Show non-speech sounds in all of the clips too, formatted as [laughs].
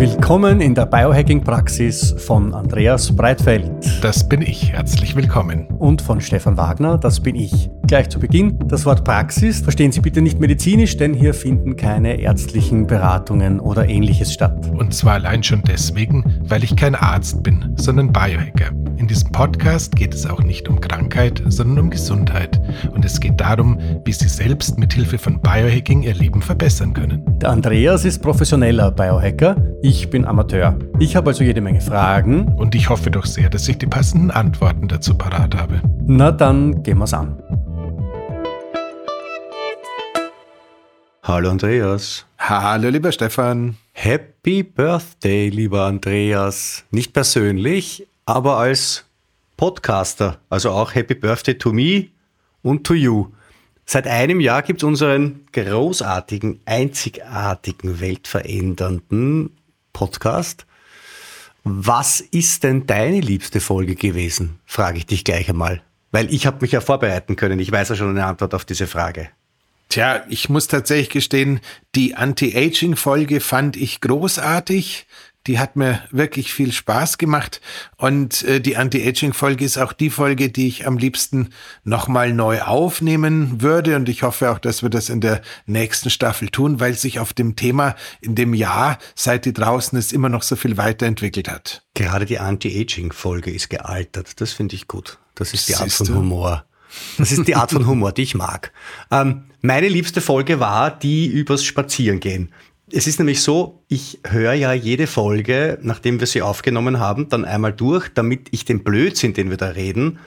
Willkommen in der Biohacking-Praxis von Andreas Breitfeld. Das bin ich. Herzlich willkommen. Und von Stefan Wagner. Das bin ich. Gleich zu Beginn das Wort Praxis. Verstehen Sie bitte nicht medizinisch, denn hier finden keine ärztlichen Beratungen oder ähnliches statt. Und zwar allein schon deswegen, weil ich kein Arzt bin, sondern Biohacker. In diesem Podcast geht es auch nicht um Krankheit, sondern um Gesundheit. Und es geht darum, wie Sie selbst mit Hilfe von Biohacking Ihr Leben verbessern können. Der Andreas ist professioneller Biohacker. Ich bin Amateur. Ich habe also jede Menge Fragen. Und ich hoffe doch sehr, dass ich die passenden Antworten dazu parat habe. Na dann gehen wir's an. Hallo Andreas. Hallo lieber Stefan. Happy Birthday, lieber Andreas. Nicht persönlich, aber als Podcaster. Also auch Happy Birthday to me und to you. Seit einem Jahr gibt es unseren großartigen, einzigartigen, weltverändernden Podcast. Was ist denn deine liebste Folge gewesen? Frage ich dich gleich einmal. Weil ich habe mich ja vorbereiten können. Ich weiß ja schon eine Antwort auf diese Frage. Tja, ich muss tatsächlich gestehen, die Anti-Aging-Folge fand ich großartig. Die hat mir wirklich viel Spaß gemacht. Und äh, die Anti-Aging-Folge ist auch die Folge, die ich am liebsten nochmal neu aufnehmen würde. Und ich hoffe auch, dass wir das in der nächsten Staffel tun, weil sich auf dem Thema in dem Jahr, seit die draußen ist, immer noch so viel weiterentwickelt hat. Gerade die Anti-Aging-Folge ist gealtert. Das finde ich gut. Das ist die Art von Humor. Das ist die Art von Humor, die ich mag. Ähm, meine liebste Folge war die übers Spazierengehen. Es ist nämlich so, ich höre ja jede Folge, nachdem wir sie aufgenommen haben, dann einmal durch, damit ich den Blödsinn, den wir da reden,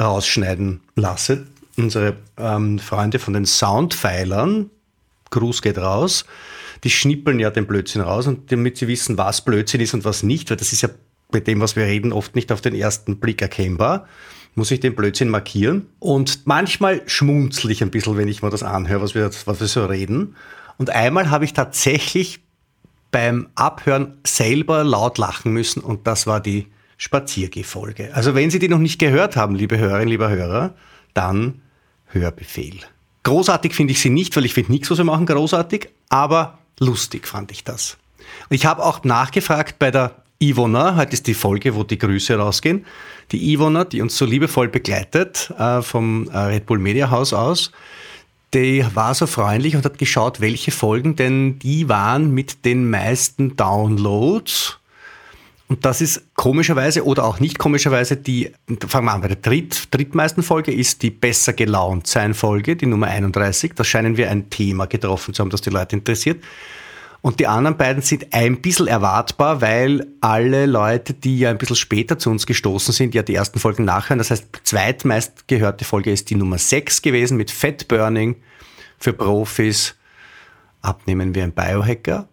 rausschneiden lasse. Unsere ähm, Freunde von den Soundpfeilern, Gruß geht raus, die schnippeln ja den Blödsinn raus und damit sie wissen, was Blödsinn ist und was nicht, weil das ist ja bei dem, was wir reden, oft nicht auf den ersten Blick erkennbar, muss ich den Blödsinn markieren. Und manchmal schmunzel ich ein bisschen, wenn ich mir das anhöre, was wir, was wir so reden. Und einmal habe ich tatsächlich beim Abhören selber laut lachen müssen und das war die Spaziergefolge. Also wenn Sie die noch nicht gehört haben, liebe Hörerinnen, lieber Hörer, dann Hörbefehl. Großartig finde ich sie nicht, weil ich finde nichts, was wir machen, großartig, aber lustig fand ich das. Ich habe auch nachgefragt bei der Ivona, heute ist die Folge, wo die Grüße rausgehen. Die Ivona, die uns so liebevoll begleitet äh, vom äh, Red Bull Media House aus, die war so freundlich und hat geschaut, welche Folgen denn die waren mit den meisten Downloads. Und das ist komischerweise oder auch nicht komischerweise die, fangen wir an, bei der dritt, drittmeisten Folge ist die Besser gelaunt sein Folge, die Nummer 31. Da scheinen wir ein Thema getroffen zu haben, das die Leute interessiert. Und die anderen beiden sind ein bisschen erwartbar, weil alle Leute, die ja ein bisschen später zu uns gestoßen sind, ja die ersten Folgen nachhören. Das heißt, zweitmeist gehörte Folge ist die Nummer 6 gewesen mit Fat Burning für Profis. Abnehmen wir ein Biohacker.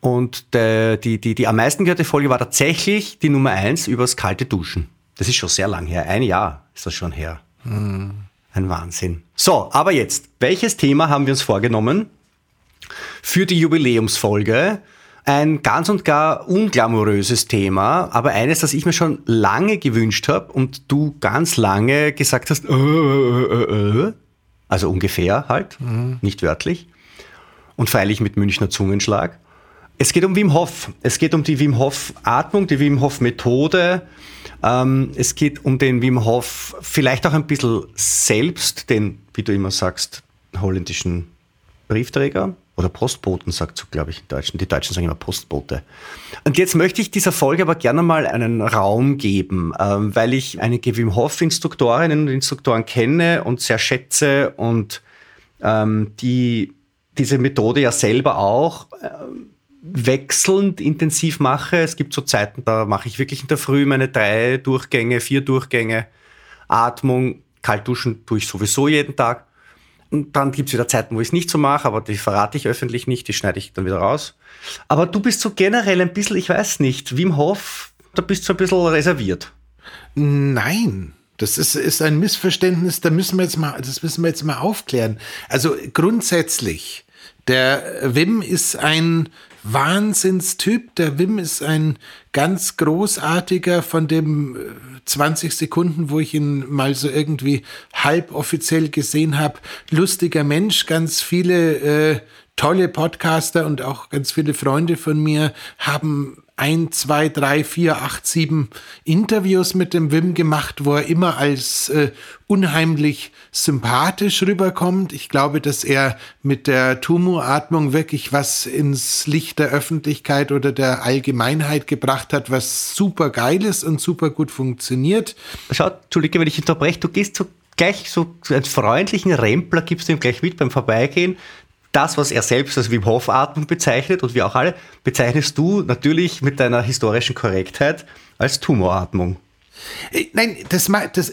Und der, die, die, die am meisten gehörte Folge war tatsächlich die Nummer 1 übers kalte Duschen. Das ist schon sehr lang her. Ein Jahr ist das schon her. Hm. Ein Wahnsinn. So, aber jetzt, welches Thema haben wir uns vorgenommen? Für die Jubiläumsfolge. Ein ganz und gar unglamouröses Thema, aber eines, das ich mir schon lange gewünscht habe und du ganz lange gesagt hast, äh, äh, äh, äh. also ungefähr halt, mhm. nicht wörtlich, und freilich mit Münchner Zungenschlag. Es geht um Wim Hof. Es geht um die Wim Hof Atmung, die Wim Hof Methode. Ähm, es geht um den Wim Hof vielleicht auch ein bisschen selbst, den, wie du immer sagst, holländischen Briefträger oder Postboten, sagt so, glaube ich, in Deutschen. Die Deutschen sagen immer Postbote. Und jetzt möchte ich dieser Folge aber gerne mal einen Raum geben, ähm, weil ich einige Wim Hof-Instruktorinnen und Instruktoren kenne und sehr schätze und ähm, die diese Methode ja selber auch äh, wechselnd intensiv mache. Es gibt so Zeiten, da mache ich wirklich in der Früh meine drei Durchgänge, vier Durchgänge, Atmung, kalt duschen tue ich sowieso jeden Tag. Und dann gibt es wieder Zeiten, wo ich es nicht so mache, aber die verrate ich öffentlich nicht, die schneide ich dann wieder raus. Aber du bist so generell ein bisschen, ich weiß nicht, Wim Hof, da bist du ein bisschen reserviert. Nein, das ist, ist ein Missverständnis, da müssen wir jetzt mal, das müssen wir jetzt mal aufklären. Also grundsätzlich Der Wim ist ein Wahnsinnstyp. Der Wim ist ein ganz großartiger von dem 20 äh, Sekunden, wo ich ihn mal so irgendwie halboffiziell gesehen habe, lustiger Mensch, ganz viele äh, tolle Podcaster und auch ganz viele Freunde von mir haben ein, zwei, drei, vier, acht, sieben Interviews mit dem Wim gemacht, wo er immer als äh, unheimlich sympathisch rüberkommt. Ich glaube, dass er mit der Tumu-Atmung wirklich was ins Licht der Öffentlichkeit oder der Allgemeinheit gebracht hat, was super geil ist und super gut funktioniert. Schau, Entschuldige, wenn ich unterbreche, du gehst so gleich so einen freundlichen Rempler, gibst du ihm gleich mit beim Vorbeigehen das, was er selbst als Wim Hof Atmung bezeichnet und wir auch alle, bezeichnest du natürlich mit deiner historischen Korrektheit als Tumoratmung. Äh, nein, das, das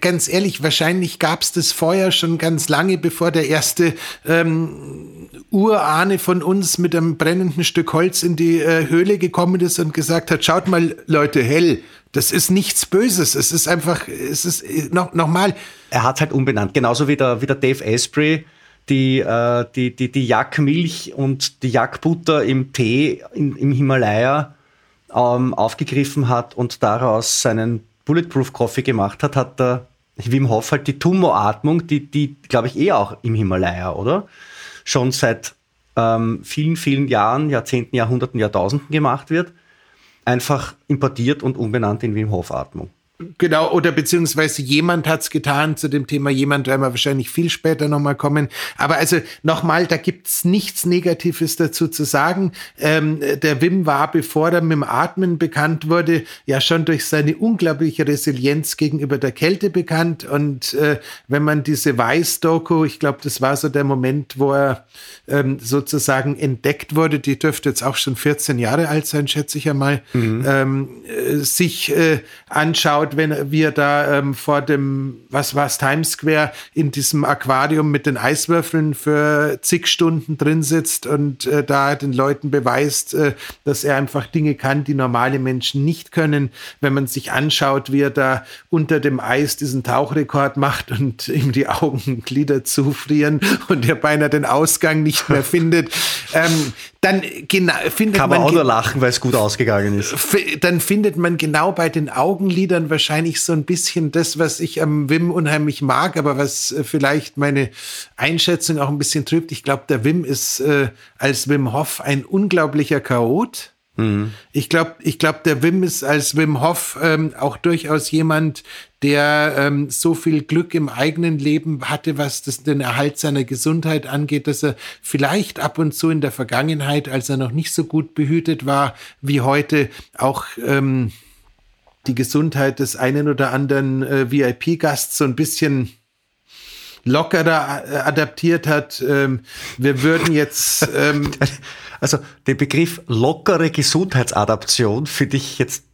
ganz ehrlich, wahrscheinlich gab es das vorher schon ganz lange, bevor der erste ähm, Urahne von uns mit einem brennenden Stück Holz in die äh, Höhle gekommen ist und gesagt hat, schaut mal, Leute, hell, das ist nichts Böses. Es ist einfach, es ist äh, noch, nochmal. Er hat halt umbenannt, genauso wie der, wie der Dave Asprey die, äh, die, die, die Jackmilch und die Jackbutter im Tee in, im Himalaya ähm, aufgegriffen hat und daraus seinen Bulletproof Coffee gemacht hat, hat der Wim Hof halt die Tumoratmung, die, die glaube ich, eh auch im Himalaya, oder? Schon seit ähm, vielen, vielen Jahren, Jahrzehnten, Jahrhunderten, Jahrtausenden gemacht wird, einfach importiert und umbenannt in Wim Hof Atmung. Genau, oder beziehungsweise jemand hat es getan. Zu dem Thema jemand werden wir wahrscheinlich viel später nochmal kommen. Aber also nochmal, da gibt's nichts Negatives dazu zu sagen. Ähm, der Wim war, bevor er mit dem Atmen bekannt wurde, ja schon durch seine unglaubliche Resilienz gegenüber der Kälte bekannt. Und äh, wenn man diese Weiß-Doku, ich glaube, das war so der Moment, wo er ähm, sozusagen entdeckt wurde, die dürfte jetzt auch schon 14 Jahre alt sein, schätze ich einmal, mhm. ähm, äh, sich äh, anschaut, wenn wir da ähm, vor dem, was war's, Times Square in diesem Aquarium mit den Eiswürfeln für zig Stunden drin sitzt und äh, da den Leuten beweist, äh, dass er einfach Dinge kann, die normale Menschen nicht können. Wenn man sich anschaut, wie er da unter dem Eis diesen Tauchrekord macht und [laughs] ihm die Augenglieder zufrieren und er beinahe den Ausgang nicht mehr findet, [laughs] ähm, dann genau, findet Kann man, man auch nur lachen, weil es gut ausgegangen ist. Dann findet man genau bei den Augenlidern wahrscheinlich so ein bisschen das, was ich am Wim unheimlich mag, aber was äh, vielleicht meine Einschätzung auch ein bisschen trübt. Ich glaube, der Wim ist äh, als Wim Hof ein unglaublicher Chaot. Mhm. Ich glaube, ich glaub, der Wim ist als Wim Hof ähm, auch durchaus jemand, der ähm, so viel Glück im eigenen Leben hatte, was das, den Erhalt seiner Gesundheit angeht, dass er vielleicht ab und zu in der Vergangenheit, als er noch nicht so gut behütet war wie heute, auch ähm, die Gesundheit des einen oder anderen äh, VIP-Gasts so ein bisschen lockerer äh, adaptiert hat. Ähm, wir würden jetzt. [laughs] Ähm, also den Begriff lockere Gesundheitsadaption finde ich jetzt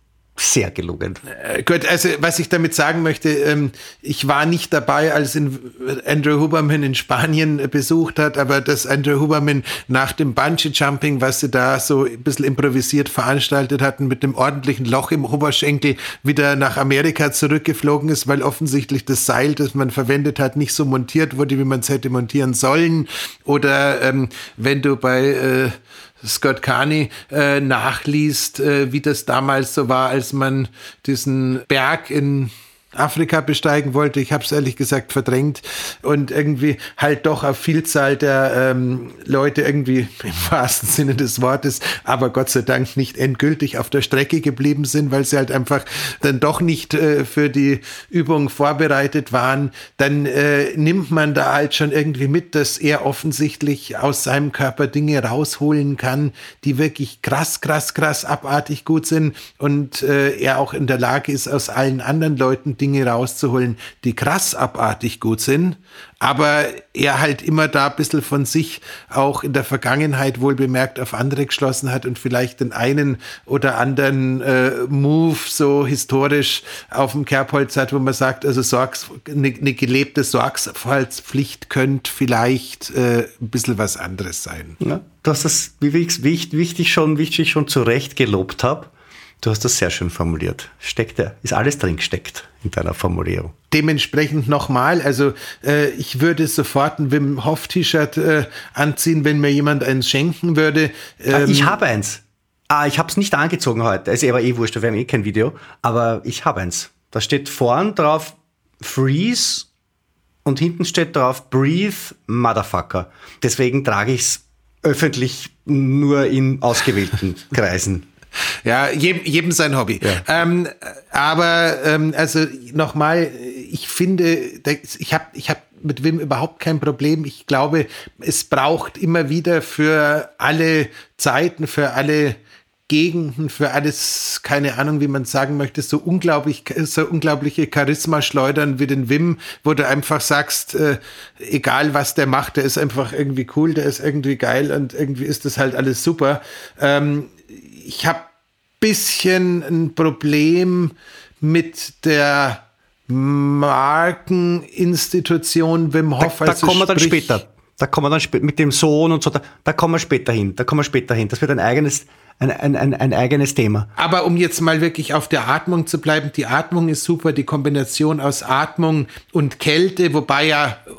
sehr gelungen. Äh, gut, also was ich damit sagen möchte, ähm, ich war nicht dabei, als Andrew Huberman in Spanien besucht hat, aber dass Andrew Huberman nach dem Bungee-Jumping, was sie da so ein bisschen improvisiert veranstaltet hatten, mit dem ordentlichen Loch im Oberschenkel wieder nach Amerika zurückgeflogen ist, weil offensichtlich das Seil, das man verwendet hat, nicht so montiert wurde, wie man es hätte montieren sollen. Oder ähm, wenn du bei äh, Scott Carney äh, nachliest, äh, wie das damals so war, als man diesen Berg in Afrika besteigen wollte. Ich habe es ehrlich gesagt verdrängt und irgendwie halt doch auf Vielzahl der ähm, Leute irgendwie im [laughs] wahrsten Sinne des Wortes, aber Gott sei Dank nicht endgültig auf der Strecke geblieben sind, weil sie halt einfach dann doch nicht äh, für die Übung vorbereitet waren. Dann äh, nimmt man da halt schon irgendwie mit, dass er offensichtlich aus seinem Körper Dinge rausholen kann, die wirklich krass, krass, krass abartig gut sind und äh, er auch in der Lage ist, aus allen anderen Leuten Dinge rauszuholen, die krass abartig gut sind, aber er halt immer da ein bisschen von sich auch in der Vergangenheit wohl bemerkt auf andere geschlossen hat und vielleicht den einen oder anderen äh, Move so historisch auf dem Kerbholz hat, wo man sagt, also Sorgs, eine, eine gelebte Sorgfaltspflicht könnte vielleicht äh, ein bisschen was anderes sein. Ja, du hast das, wie ich wichtig schon, wichtig schon zurecht gelobt habe Du hast das sehr schön formuliert. Steckt der, ist alles drin gesteckt in deiner Formulierung. Dementsprechend nochmal, also äh, ich würde sofort ein Wim Hof T-Shirt äh, anziehen, wenn mir jemand eins schenken würde. Ah, ähm, ich habe eins. Ah, ich habe es nicht angezogen heute. Es ist aber eh wurscht, wir haben eh kein Video. Aber ich habe eins. Da steht vorn drauf Freeze und hinten steht drauf Breathe Motherfucker. Deswegen trage ich es öffentlich nur in ausgewählten [laughs] Kreisen. Ja, jedem, jedem sein Hobby. Ja. Ähm, aber ähm, also nochmal, ich finde, ich habe ich hab mit Wim überhaupt kein Problem. Ich glaube, es braucht immer wieder für alle Zeiten, für alle Gegenden, für alles, keine Ahnung, wie man sagen möchte, so unglaublich, so unglaubliche Charisma schleudern wie den Wim, wo du einfach sagst, äh, egal was der macht, der ist einfach irgendwie cool, der ist irgendwie geil und irgendwie ist das halt alles super. Ähm, ich habe bisschen ein Problem mit der Markeninstitution Wim Hof. Da, da also kommen wir dann später. Da kommen wir dann mit dem Sohn und so, da, da kommen wir später hin. Da kommen wir später hin. Das wird ein eigenes, ein, ein, ein, ein eigenes Thema. Aber um jetzt mal wirklich auf der Atmung zu bleiben, die Atmung ist super, die Kombination aus Atmung und Kälte, wobei ja äh,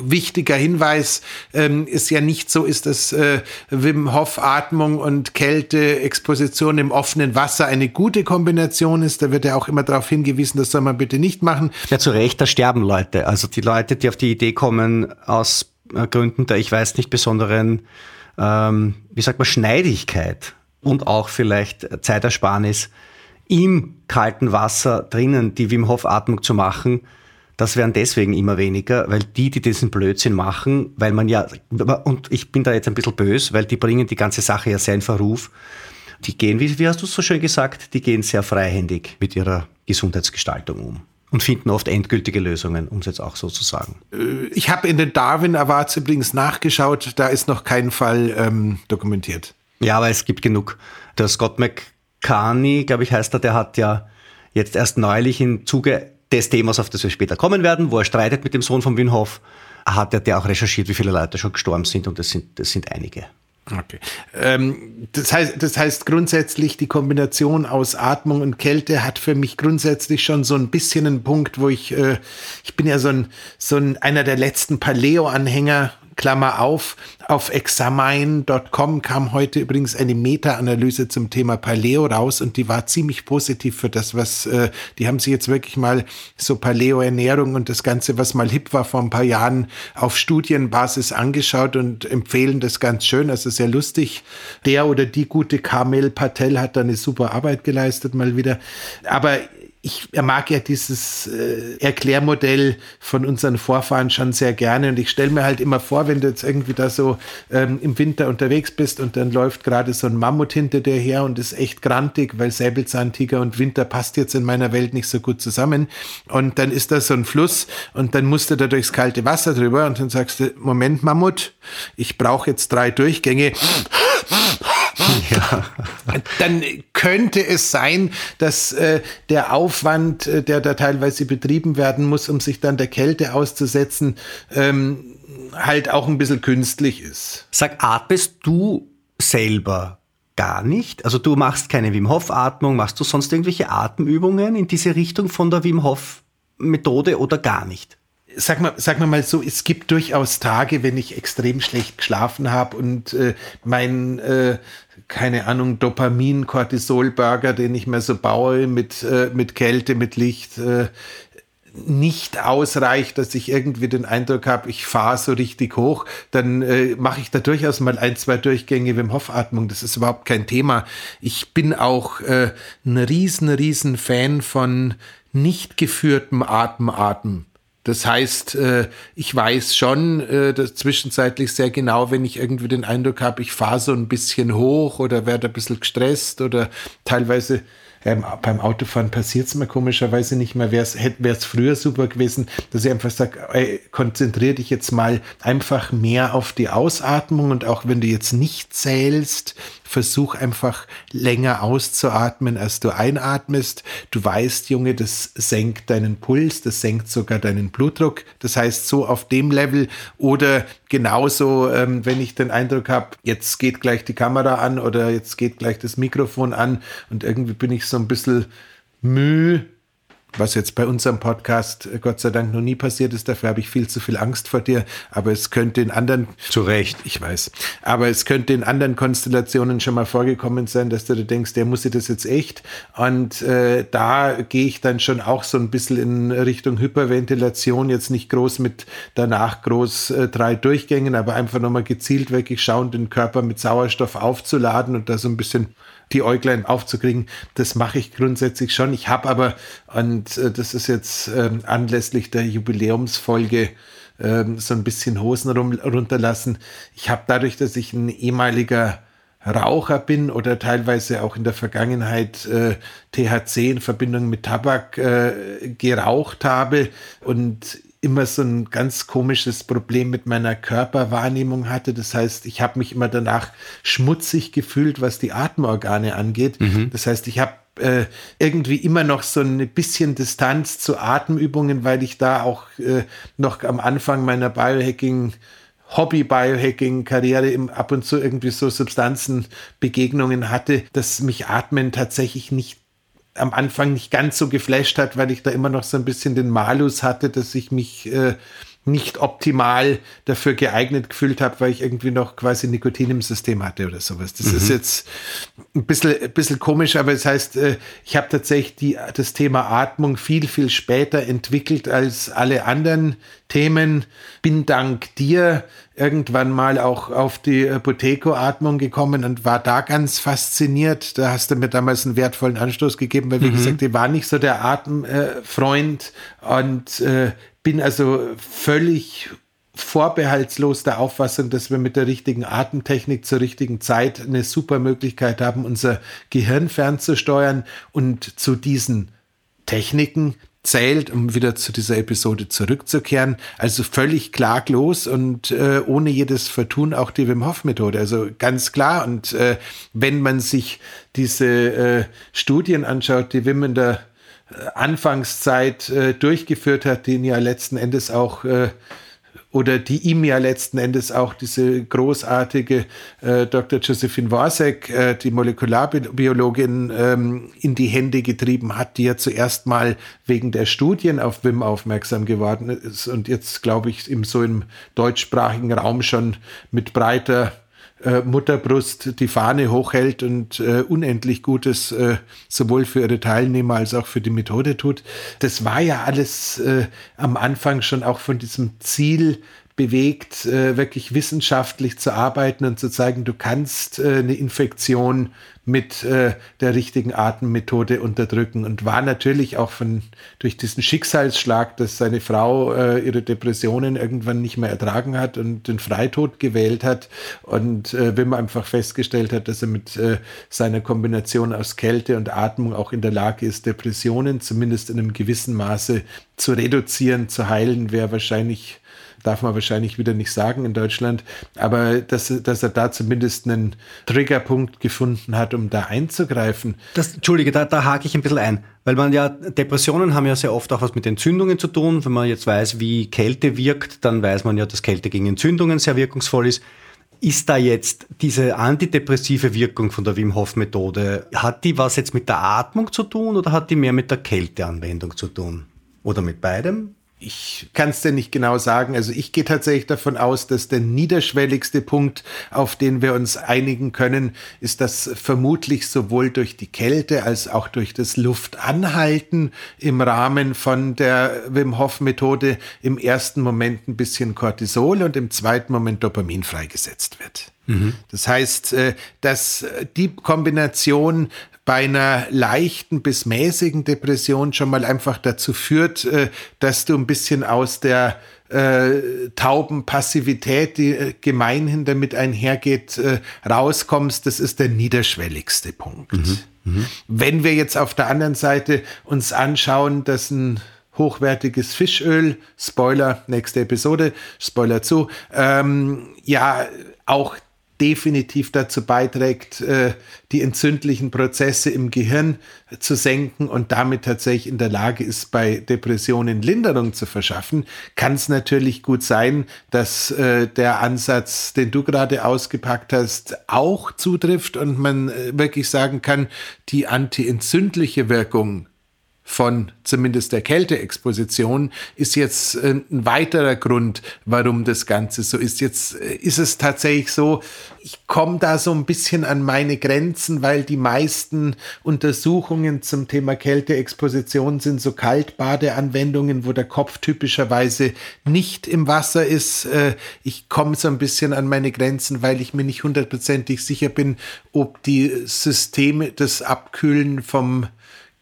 wichtiger Hinweis ähm, ist ja nicht so ist, dass äh, Wim Hof Atmung und Kälte Exposition im offenen Wasser eine gute Kombination ist. Da wird ja auch immer darauf hingewiesen, das soll man bitte nicht machen. Ja, zu Recht, da sterben Leute. Also die Leute, die auf die Idee kommen aus äh, Gründen der, ich weiß nicht, besonderen, ähm, wie sagt man, Schneidigkeit und auch vielleicht Zeitersparnis im kalten Wasser drinnen die Wim Hof Atmung zu machen, das werden deswegen immer weniger, weil die, die diesen Blödsinn machen, weil man ja, und ich bin da jetzt ein bisschen böse, weil die bringen die ganze Sache ja sehr in Verruf. Die gehen, wie, wie hast du es so schön gesagt, die gehen sehr freihändig mit ihrer Gesundheitsgestaltung um und finden oft endgültige Lösungen, um es jetzt auch so zu sagen. Äh, ich habe in den Darwin Awards übrigens nachgeschaut, da ist noch kein Fall ähm, dokumentiert. Ja, aber es gibt genug. Der Scott McCarney, glaube ich, heißt er, der hat ja jetzt erst neulich im Zuge des Themas, auf das wir später kommen werden, wo er streitet mit dem Sohn von Winhoff, hat er der auch recherchiert, wie viele Leute schon gestorben sind und das sind, das sind einige. Okay. Ähm, das, heißt, das heißt grundsätzlich, die Kombination aus Atmung und Kälte hat für mich grundsätzlich schon so ein bisschen einen Punkt, wo ich, äh, ich bin ja so ein, so ein einer der letzten Paleo-Anhänger, Klammer auf, auf examine.com kam heute übrigens eine Meta-Analyse zum Thema Paleo raus und die war ziemlich positiv für das, was, äh, die haben sich jetzt wirklich mal so Paleo-Ernährung und das Ganze, was mal hip war vor ein paar Jahren, auf Studienbasis angeschaut und empfehlen das ganz schön, also sehr lustig. Der oder die gute Kamel Patel hat da eine super Arbeit geleistet mal wieder. Aber ich mag ja dieses äh, Erklärmodell von unseren Vorfahren schon sehr gerne und ich stelle mir halt immer vor, wenn du jetzt irgendwie da so ähm, im Winter unterwegs bist und dann läuft gerade so ein Mammut hinter dir her und ist echt grantig, weil Säbelzahntiger und Winter passt jetzt in meiner Welt nicht so gut zusammen und dann ist da so ein Fluss und dann musst du da durchs kalte Wasser drüber und dann sagst du, Moment Mammut, ich brauche jetzt drei Durchgänge. [laughs] Ja. Dann könnte es sein, dass äh, der Aufwand, äh, der da teilweise betrieben werden muss, um sich dann der Kälte auszusetzen, ähm, halt auch ein bisschen künstlich ist. Sag, atmest du selber gar nicht? Also du machst keine Wim Hof Atmung, machst du sonst irgendwelche Atemübungen in diese Richtung von der Wim Hof Methode oder gar nicht? sag mal, sag mal mal so, es gibt durchaus Tage, wenn ich extrem schlecht geschlafen habe und äh, mein, äh, keine Ahnung, Dopamin, Cortisol-Burger, den ich mir so baue mit, äh, mit Kälte, mit Licht, äh, nicht ausreicht, dass ich irgendwie den Eindruck habe, ich fahre so richtig hoch, dann äh, mache ich da durchaus mal ein, zwei Durchgänge Wim Hof Atmung. Das ist überhaupt kein Thema. Ich bin auch äh, ein riesen, riesen Fan von nicht geführtem Atematmen. Das heißt, äh, ich weiß schon äh, zwischenzeitlich sehr genau, wenn ich irgendwie den Eindruck habe, ich fahre so ein bisschen hoch oder werde ein bisschen gestresst oder teilweise ähm, beim Autofahren passiert es mir komischerweise nicht mehr. Wäre es früher super gewesen, dass ich einfach sage, konzentriere dich jetzt mal einfach mehr auf die Ausatmung und auch wenn du jetzt nicht zählst, versuch einfach länger auszuatmen, als du einatmest. Du weißt, Junge, das senkt deinen Puls, das senkt sogar deinen Blutdruck. Das heißt, so auf dem Level oder genauso, ähm, wenn ich den Eindruck habe, jetzt geht gleich die Kamera an oder jetzt geht gleich das Mikrofon an und irgendwie bin ich so ein bisschen müh was jetzt bei unserem Podcast äh, Gott sei Dank noch nie passiert ist. Dafür habe ich viel zu viel Angst vor dir. Aber es könnte in anderen. Zu Recht. Ich weiß. Aber es könnte in anderen Konstellationen schon mal vorgekommen sein, dass du dir denkst, der muss sich das jetzt echt. Und äh, da gehe ich dann schon auch so ein bisschen in Richtung Hyperventilation. Jetzt nicht groß mit danach groß äh, drei Durchgängen, aber einfach nochmal gezielt wirklich schauen, den Körper mit Sauerstoff aufzuladen und da so ein bisschen die Äuglein aufzukriegen. Das mache ich grundsätzlich schon. Ich habe aber, und äh, das ist jetzt ähm, anlässlich der Jubiläumsfolge, ähm, so ein bisschen Hosen rum, runterlassen. Ich habe dadurch, dass ich ein ehemaliger Raucher bin oder teilweise auch in der Vergangenheit äh, THC in Verbindung mit Tabak äh, geraucht habe und immer so ein ganz komisches Problem mit meiner Körperwahrnehmung hatte. Das heißt, ich habe mich immer danach schmutzig gefühlt, was die Atemorgane angeht. Mhm. Das heißt, ich habe äh, irgendwie immer noch so ein bisschen Distanz zu Atemübungen, weil ich da auch äh, noch am Anfang meiner Biohacking Hobby-Biohacking-Karriere ab und zu irgendwie so Substanzenbegegnungen hatte, dass mich Atmen tatsächlich nicht am Anfang nicht ganz so geflasht hat, weil ich da immer noch so ein bisschen den Malus hatte, dass ich mich äh, nicht optimal dafür geeignet gefühlt habe, weil ich irgendwie noch quasi Nikotin im System hatte oder sowas. Das mhm. ist jetzt ein bisschen, ein bisschen komisch, aber das heißt, äh, ich habe tatsächlich die, das Thema Atmung viel, viel später entwickelt als alle anderen Themen. Bin dank dir irgendwann mal auch auf die Apotheko-Atmung gekommen und war da ganz fasziniert. Da hast du mir damals einen wertvollen Anstoß gegeben, weil, wie mhm. gesagt, ich war nicht so der Atemfreund und äh, bin also völlig vorbehaltslos der Auffassung, dass wir mit der richtigen Atemtechnik zur richtigen Zeit eine super Möglichkeit haben, unser Gehirn fernzusteuern und zu diesen Techniken zählt, um wieder zu dieser Episode zurückzukehren. Also völlig klaglos und äh, ohne jedes Vertun auch die Wim Hof Methode. Also ganz klar. Und äh, wenn man sich diese äh, Studien anschaut, die Wim in der Anfangszeit äh, durchgeführt hat, die ihn ja letzten Endes auch äh, oder die ihm ja letzten Endes auch diese großartige äh, Dr. Josephine Worsek, äh, die Molekularbiologin, ähm, in die Hände getrieben hat, die ja zuerst mal wegen der Studien auf WIM aufmerksam geworden ist und jetzt, glaube ich, im, so im deutschsprachigen Raum schon mit breiter äh, Mutterbrust die Fahne hochhält und äh, unendlich Gutes äh, sowohl für ihre Teilnehmer als auch für die Methode tut. Das war ja alles äh, am Anfang schon auch von diesem Ziel bewegt, äh, wirklich wissenschaftlich zu arbeiten und zu zeigen, du kannst äh, eine Infektion mit äh, der richtigen Atemmethode unterdrücken. Und war natürlich auch von durch diesen Schicksalsschlag, dass seine Frau äh, ihre Depressionen irgendwann nicht mehr ertragen hat und den Freitod gewählt hat. Und äh, wenn man einfach festgestellt hat, dass er mit äh, seiner Kombination aus Kälte und Atmung auch in der Lage ist, Depressionen zumindest in einem gewissen Maße zu reduzieren, zu heilen, wäre wahrscheinlich darf man wahrscheinlich wieder nicht sagen in Deutschland, aber dass, dass er da zumindest einen Triggerpunkt gefunden hat, um da einzugreifen. Das, Entschuldige, da, da hake ich ein bisschen ein, weil man ja, Depressionen haben ja sehr oft auch was mit Entzündungen zu tun. Wenn man jetzt weiß, wie Kälte wirkt, dann weiß man ja, dass Kälte gegen Entzündungen sehr wirkungsvoll ist. Ist da jetzt diese antidepressive Wirkung von der Wim Hof Methode, hat die was jetzt mit der Atmung zu tun oder hat die mehr mit der Kälteanwendung zu tun? Oder mit beidem? Ich kann es dir nicht genau sagen. Also ich gehe tatsächlich davon aus, dass der niederschwelligste Punkt, auf den wir uns einigen können, ist, dass vermutlich sowohl durch die Kälte als auch durch das Luftanhalten im Rahmen von der Wim Hof Methode im ersten Moment ein bisschen Cortisol und im zweiten Moment Dopamin freigesetzt wird. Mhm. Das heißt, äh, dass die Kombination bei einer leichten bis mäßigen Depression schon mal einfach dazu führt, äh, dass du ein bisschen aus der äh, tauben Passivität, die äh, gemeinhin damit einhergeht, äh, rauskommst, das ist der niederschwelligste Punkt. Mhm. Mhm. Wenn wir jetzt auf der anderen Seite uns anschauen, dass ein hochwertiges Fischöl, Spoiler, nächste Episode, Spoiler zu, ähm, ja, auch definitiv dazu beiträgt, äh, die entzündlichen Prozesse im Gehirn zu senken und damit tatsächlich in der Lage ist, bei Depressionen Linderung zu verschaffen, kann es natürlich gut sein, dass äh, der Ansatz, den du gerade ausgepackt hast, auch zutrifft und man äh, wirklich sagen kann, die antientzündliche Wirkung von zumindest der Kälteexposition ist jetzt äh, ein weiterer Grund, warum das Ganze so ist. Jetzt äh, ist es tatsächlich so, ich komme da so ein bisschen an meine Grenzen, weil die meisten Untersuchungen zum Thema Kälteexposition sind so Kaltbadeanwendungen, wo der Kopf typischerweise nicht im Wasser ist. Äh, ich komme so ein bisschen an meine Grenzen, weil ich mir nicht hundertprozentig sicher bin, ob die Systeme das Abkühlen vom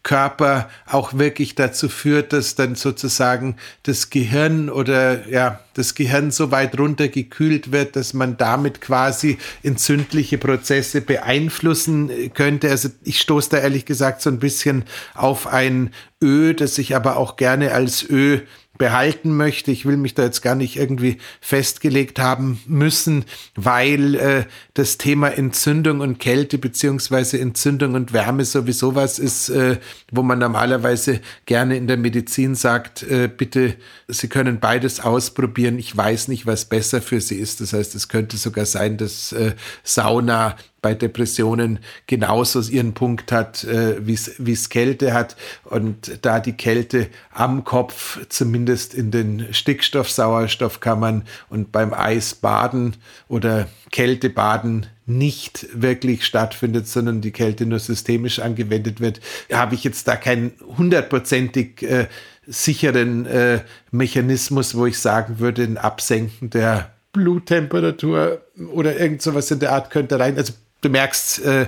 Körper auch wirklich dazu führt, dass dann sozusagen das Gehirn oder ja, das Gehirn so weit runtergekühlt wird, dass man damit quasi entzündliche Prozesse beeinflussen könnte. Also ich stoße da ehrlich gesagt so ein bisschen auf ein Ö, das ich aber auch gerne als Ö behalten möchte. Ich will mich da jetzt gar nicht irgendwie festgelegt haben müssen, weil äh, das Thema Entzündung und Kälte beziehungsweise Entzündung und Wärme sowieso was ist, äh, wo man normalerweise gerne in der Medizin sagt, äh, bitte, Sie können beides ausprobieren. Ich weiß nicht, was besser für Sie ist. Das heißt, es könnte sogar sein, dass äh, Sauna bei Depressionen genauso ihren Punkt hat, äh, wie es Kälte hat. Und da die Kälte am Kopf, zumindest in den Stickstoff-Sauerstoffkammern und beim Eisbaden oder Kältebaden nicht wirklich stattfindet, sondern die Kälte nur systemisch angewendet wird, habe ich jetzt da keinen hundertprozentig äh, sicheren äh, Mechanismus, wo ich sagen würde, ein Absenken der Bluttemperatur oder irgend sowas in der Art könnte rein. Also du merkst, äh,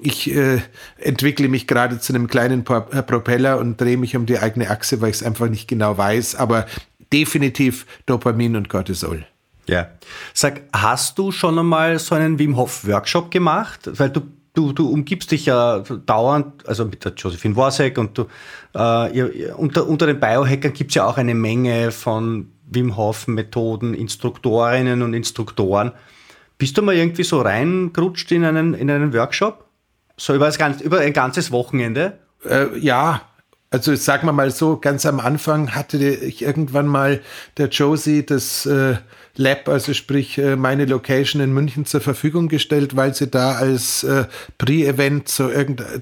ich äh, entwickle mich gerade zu einem kleinen äh, Propeller und drehe mich um die eigene Achse, weil ich es einfach nicht genau weiß. Aber definitiv Dopamin und Cortisol. Ja. Sag, hast du schon einmal so einen Wim Hof Workshop gemacht? Weil du, du, du umgibst dich ja dauernd, also mit der Josephine Worsek und du, äh, unter, unter den Biohackern gibt es ja auch eine Menge von Wim Hof Methoden, Instruktorinnen und Instruktoren. Bist du mal irgendwie so reingerutscht in einen, in einen Workshop? So über, das, über ein ganzes Wochenende? Äh, ja, also sagen wir mal so, ganz am Anfang hatte ich irgendwann mal der Josie das äh, Lab, also sprich äh, meine Location in München zur Verfügung gestellt, weil sie da als äh, Pre-Event zu,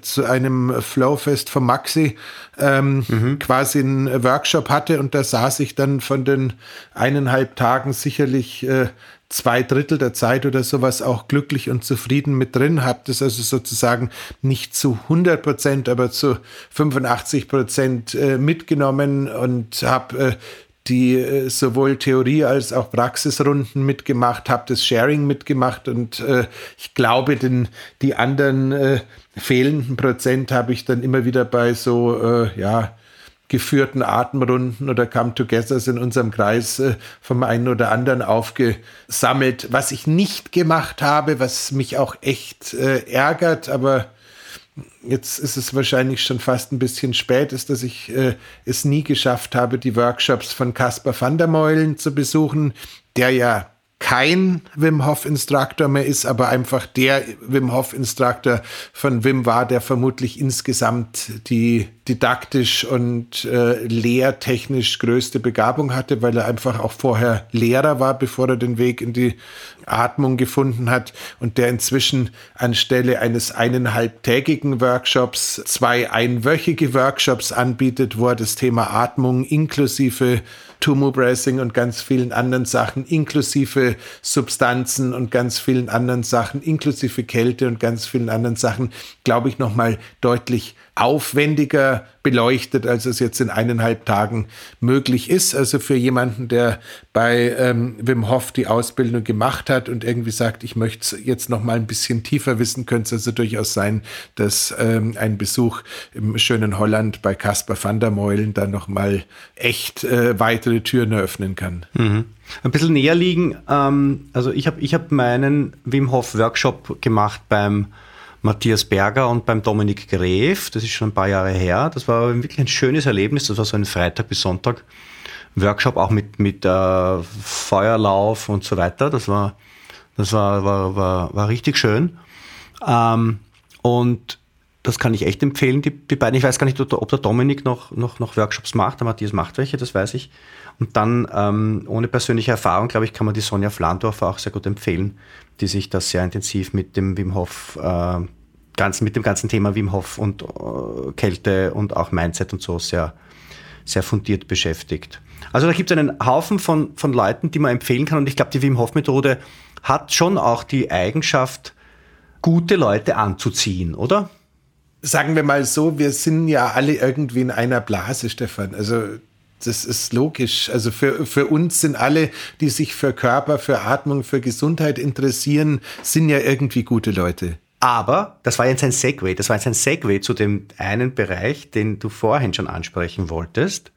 zu einem Flowfest von Maxi ähm, mhm. quasi einen Workshop hatte und da saß ich dann von den eineinhalb Tagen sicherlich äh, zwei Drittel der Zeit oder sowas auch glücklich und zufrieden mit drin, habe das also sozusagen nicht zu 100 Prozent, aber zu 85 Prozent äh, mitgenommen und habe äh, die äh, sowohl Theorie als auch Praxisrunden mitgemacht, habe das Sharing mitgemacht und äh, ich glaube, den, die anderen äh, fehlenden Prozent habe ich dann immer wieder bei so, äh, ja, geführten Atemrunden oder Come-Togethers in unserem Kreis äh, vom einen oder anderen aufgesammelt. Was ich nicht gemacht habe, was mich auch echt äh, ärgert, aber jetzt ist es wahrscheinlich schon fast ein bisschen spät, ist, dass ich äh, es nie geschafft habe, die Workshops von Caspar van der Meulen zu besuchen, der ja kein Wim Hof Instructor mehr ist, aber einfach der Wim Hof Instructor von Wim war, der vermutlich insgesamt die didaktisch und äh, lehrtechnisch größte Begabung hatte, weil er einfach auch vorher Lehrer war, bevor er den Weg in die Atmung gefunden hat und der inzwischen anstelle eines eineinhalbtägigen Workshops zwei einwöchige Workshops anbietet, wo er das Thema Atmung inklusive Tumu Bracing und ganz vielen anderen Sachen, inklusive Substanzen und ganz vielen anderen Sachen, inklusive Kälte und ganz vielen anderen Sachen, glaube ich, nochmal deutlich aufwendiger beleuchtet, als es jetzt in eineinhalb Tagen möglich ist. Also für jemanden, der bei ähm, Wim Hof die Ausbildung gemacht hat und irgendwie sagt, ich möchte es jetzt noch mal ein bisschen tiefer wissen, könnte es also durchaus sein, dass ähm, ein Besuch im schönen Holland bei Caspar van der Meulen dann noch mal echt äh, weitere Türen eröffnen kann. Mhm. Ein bisschen näher liegen. Ähm, also ich habe ich hab meinen Wim Hof Workshop gemacht beim Matthias Berger und beim Dominik Gref. Das ist schon ein paar Jahre her. Das war wirklich ein schönes Erlebnis. Das war so ein Freitag bis Sonntag Workshop, auch mit, mit äh, Feuerlauf und so weiter. Das war, Das war, war, war, war richtig schön. Ähm, und das kann ich echt empfehlen, die, die beiden. Ich weiß gar nicht, ob der Dominik noch, noch, noch Workshops macht, der Matthias macht welche, das weiß ich. Und dann, ähm, ohne persönliche Erfahrung, glaube ich, kann man die Sonja Flandorfer auch sehr gut empfehlen, die sich da sehr intensiv mit dem Wim Hof, äh, ganz, mit dem ganzen Thema Wim Hof und äh, Kälte und auch Mindset und so sehr, sehr fundiert beschäftigt. Also da gibt es einen Haufen von, von Leuten, die man empfehlen kann. Und ich glaube, die Wim Hof Methode hat schon auch die Eigenschaft, gute Leute anzuziehen, oder? Sagen wir mal so, wir sind ja alle irgendwie in einer Blase, Stefan. Also das ist logisch. Also für, für uns sind alle, die sich für Körper, für Atmung, für Gesundheit interessieren, sind ja irgendwie gute Leute. Aber das war jetzt ein Segway. Das war jetzt ein Segway zu dem einen Bereich, den du vorhin schon ansprechen wolltest,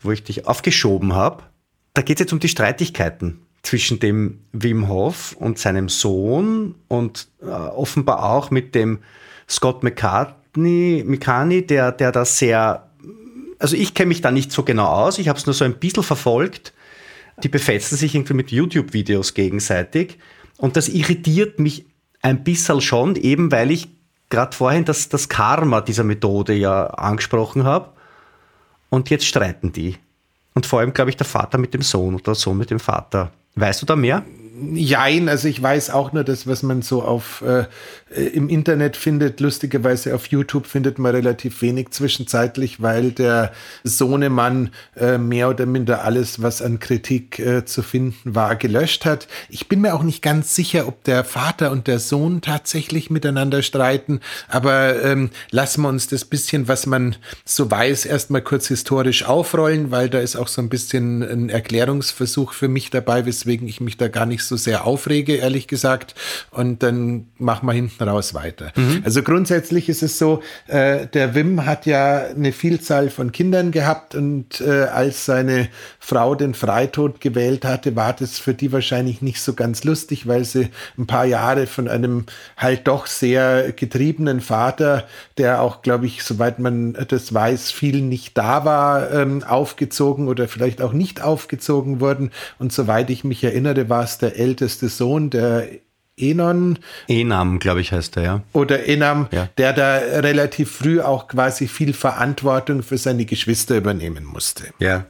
wo ich dich aufgeschoben habe. Da geht es jetzt um die Streitigkeiten zwischen dem Wim Hof und seinem Sohn und äh, offenbar auch mit dem Scott McCartney, McCartney der, der das sehr, also ich kenne mich da nicht so genau aus, ich habe es nur so ein bisschen verfolgt. Die befetzen sich irgendwie mit YouTube-Videos gegenseitig und das irritiert mich ein bisschen schon, eben weil ich gerade vorhin das, das Karma dieser Methode ja angesprochen habe. Und jetzt streiten die. Und vor allem, glaube ich, der Vater mit dem Sohn oder der Sohn mit dem Vater. Weißt du da mehr? Jein, also ich weiß auch nur das, was man so auf äh, im Internet findet. Lustigerweise auf YouTube findet man relativ wenig zwischenzeitlich, weil der Sohnemann äh, mehr oder minder alles, was an Kritik äh, zu finden war, gelöscht hat. Ich bin mir auch nicht ganz sicher, ob der Vater und der Sohn tatsächlich miteinander streiten, aber ähm, lassen wir uns das bisschen, was man so weiß, erstmal kurz historisch aufrollen, weil da ist auch so ein bisschen ein Erklärungsversuch für mich dabei, weswegen ich mich da gar nicht so sehr aufrege, ehrlich gesagt. Und dann machen wir hinten raus weiter. Mhm. Also grundsätzlich ist es so, äh, der Wim hat ja eine Vielzahl von Kindern gehabt und äh, als seine Frau den Freitod gewählt hatte, war das für die wahrscheinlich nicht so ganz lustig, weil sie ein paar Jahre von einem halt doch sehr getriebenen Vater, der auch, glaube ich, soweit man das weiß, viel nicht da war, ähm, aufgezogen oder vielleicht auch nicht aufgezogen wurden. Und soweit ich mich erinnere, war es der älteste Sohn, der Enon. Enam, glaube ich, heißt er, ja. Oder Enam, ja. der da relativ früh auch quasi viel Verantwortung für seine Geschwister übernehmen musste. Ja.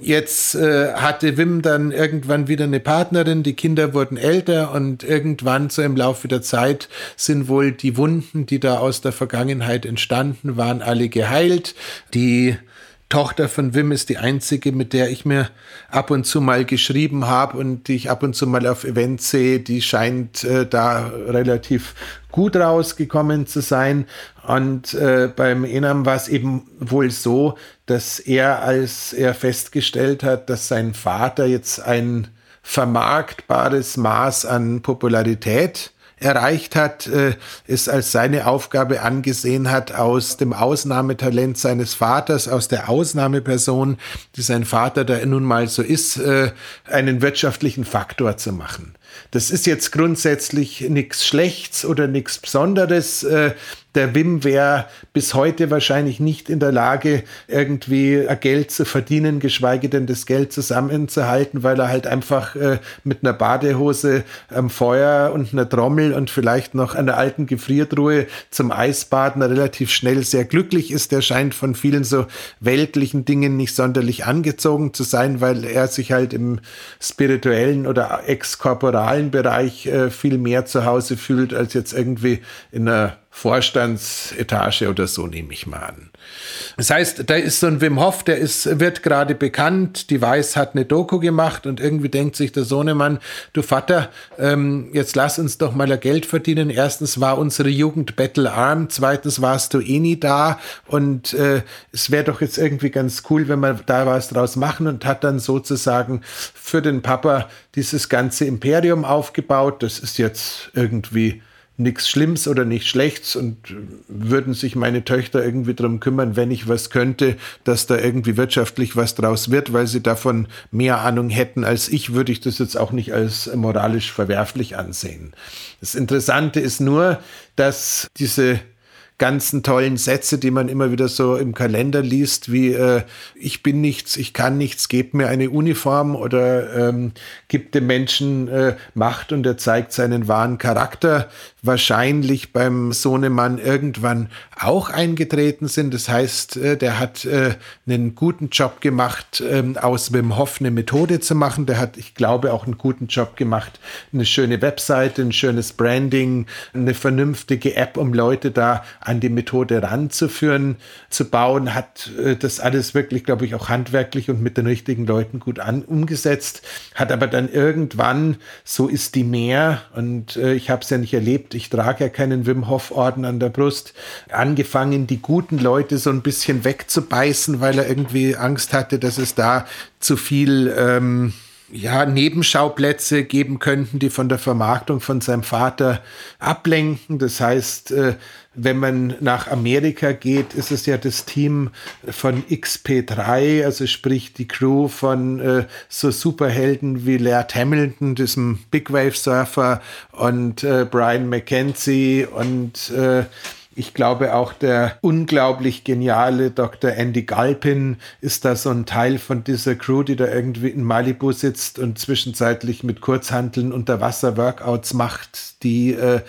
Jetzt äh, hatte Wim dann irgendwann wieder eine Partnerin, die Kinder wurden älter und irgendwann so im Laufe der Zeit sind wohl die Wunden, die da aus der Vergangenheit entstanden waren, alle geheilt. Die Tochter von Wim ist die einzige, mit der ich mir ab und zu mal geschrieben habe und die ich ab und zu mal auf Events sehe. Die scheint äh, da relativ gut rausgekommen zu sein. Und äh, beim Enam war es eben wohl so, dass er, als er festgestellt hat, dass sein Vater jetzt ein vermarktbares Maß an Popularität erreicht hat, äh, es als seine Aufgabe angesehen hat, aus dem Ausnahmetalent seines Vaters, aus der Ausnahmeperson, die sein Vater da nun mal so ist, äh, einen wirtschaftlichen Faktor zu machen. Das ist jetzt grundsätzlich nichts Schlechts oder nichts Besonderes. Äh, der Wim wäre bis heute wahrscheinlich nicht in der Lage, irgendwie Geld zu verdienen, geschweige denn das Geld zusammenzuhalten, weil er halt einfach äh, mit einer Badehose am Feuer und einer Trommel und vielleicht noch einer alten Gefriertruhe zum Eisbaden relativ schnell sehr glücklich ist. Der scheint von vielen so weltlichen Dingen nicht sonderlich angezogen zu sein, weil er sich halt im spirituellen oder exkorporalen Bereich äh, viel mehr zu Hause fühlt als jetzt irgendwie in einer Vorstandsetage oder so, nehme ich mal an. Das heißt, da ist so ein Wim Hof, der ist, wird gerade bekannt, die Weiß hat eine Doku gemacht und irgendwie denkt sich der Sohnemann, du Vater, ähm, jetzt lass uns doch mal Geld verdienen. Erstens war unsere Jugend bettelarm, zweitens warst du eh nie da und äh, es wäre doch jetzt irgendwie ganz cool, wenn wir da was draus machen und hat dann sozusagen für den Papa dieses ganze Imperium aufgebaut. Das ist jetzt irgendwie nichts Schlimmes oder nichts Schlechtes und würden sich meine Töchter irgendwie darum kümmern, wenn ich was könnte, dass da irgendwie wirtschaftlich was draus wird, weil sie davon mehr Ahnung hätten als ich, würde ich das jetzt auch nicht als moralisch verwerflich ansehen. Das Interessante ist nur, dass diese ganzen tollen Sätze, die man immer wieder so im Kalender liest, wie äh, ich bin nichts, ich kann nichts, gebt mir eine Uniform oder ähm, gibt dem Menschen äh, Macht und er zeigt seinen wahren Charakter, wahrscheinlich beim Sohnemann irgendwann auch eingetreten sind. Das heißt, äh, der hat äh, einen guten Job gemacht, ähm, aus Wim Hof eine Methode zu machen. Der hat, ich glaube, auch einen guten Job gemacht, eine schöne Webseite, ein schönes Branding, eine vernünftige App, um Leute da an die Methode ranzuführen, zu bauen, hat äh, das alles wirklich, glaube ich, auch handwerklich und mit den richtigen Leuten gut an, umgesetzt, hat aber dann irgendwann, so ist die mehr, und äh, ich habe es ja nicht erlebt, ich trage ja keinen Wim Hof Orden an der Brust, angefangen, die guten Leute so ein bisschen wegzubeißen, weil er irgendwie Angst hatte, dass es da zu viel ähm, ja, Nebenschauplätze geben könnten, die von der Vermarktung von seinem Vater ablenken. Das heißt, äh, wenn man nach Amerika geht, ist es ja das Team von XP3, also sprich die Crew von äh, so Superhelden wie Laird Hamilton, diesem Big Wave Surfer und äh, Brian McKenzie und äh, ich glaube auch der unglaublich geniale Dr. Andy Galpin ist da so ein Teil von dieser Crew, die da irgendwie in Malibu sitzt und zwischenzeitlich mit Kurzhanteln unter Wasser Workouts macht, die äh,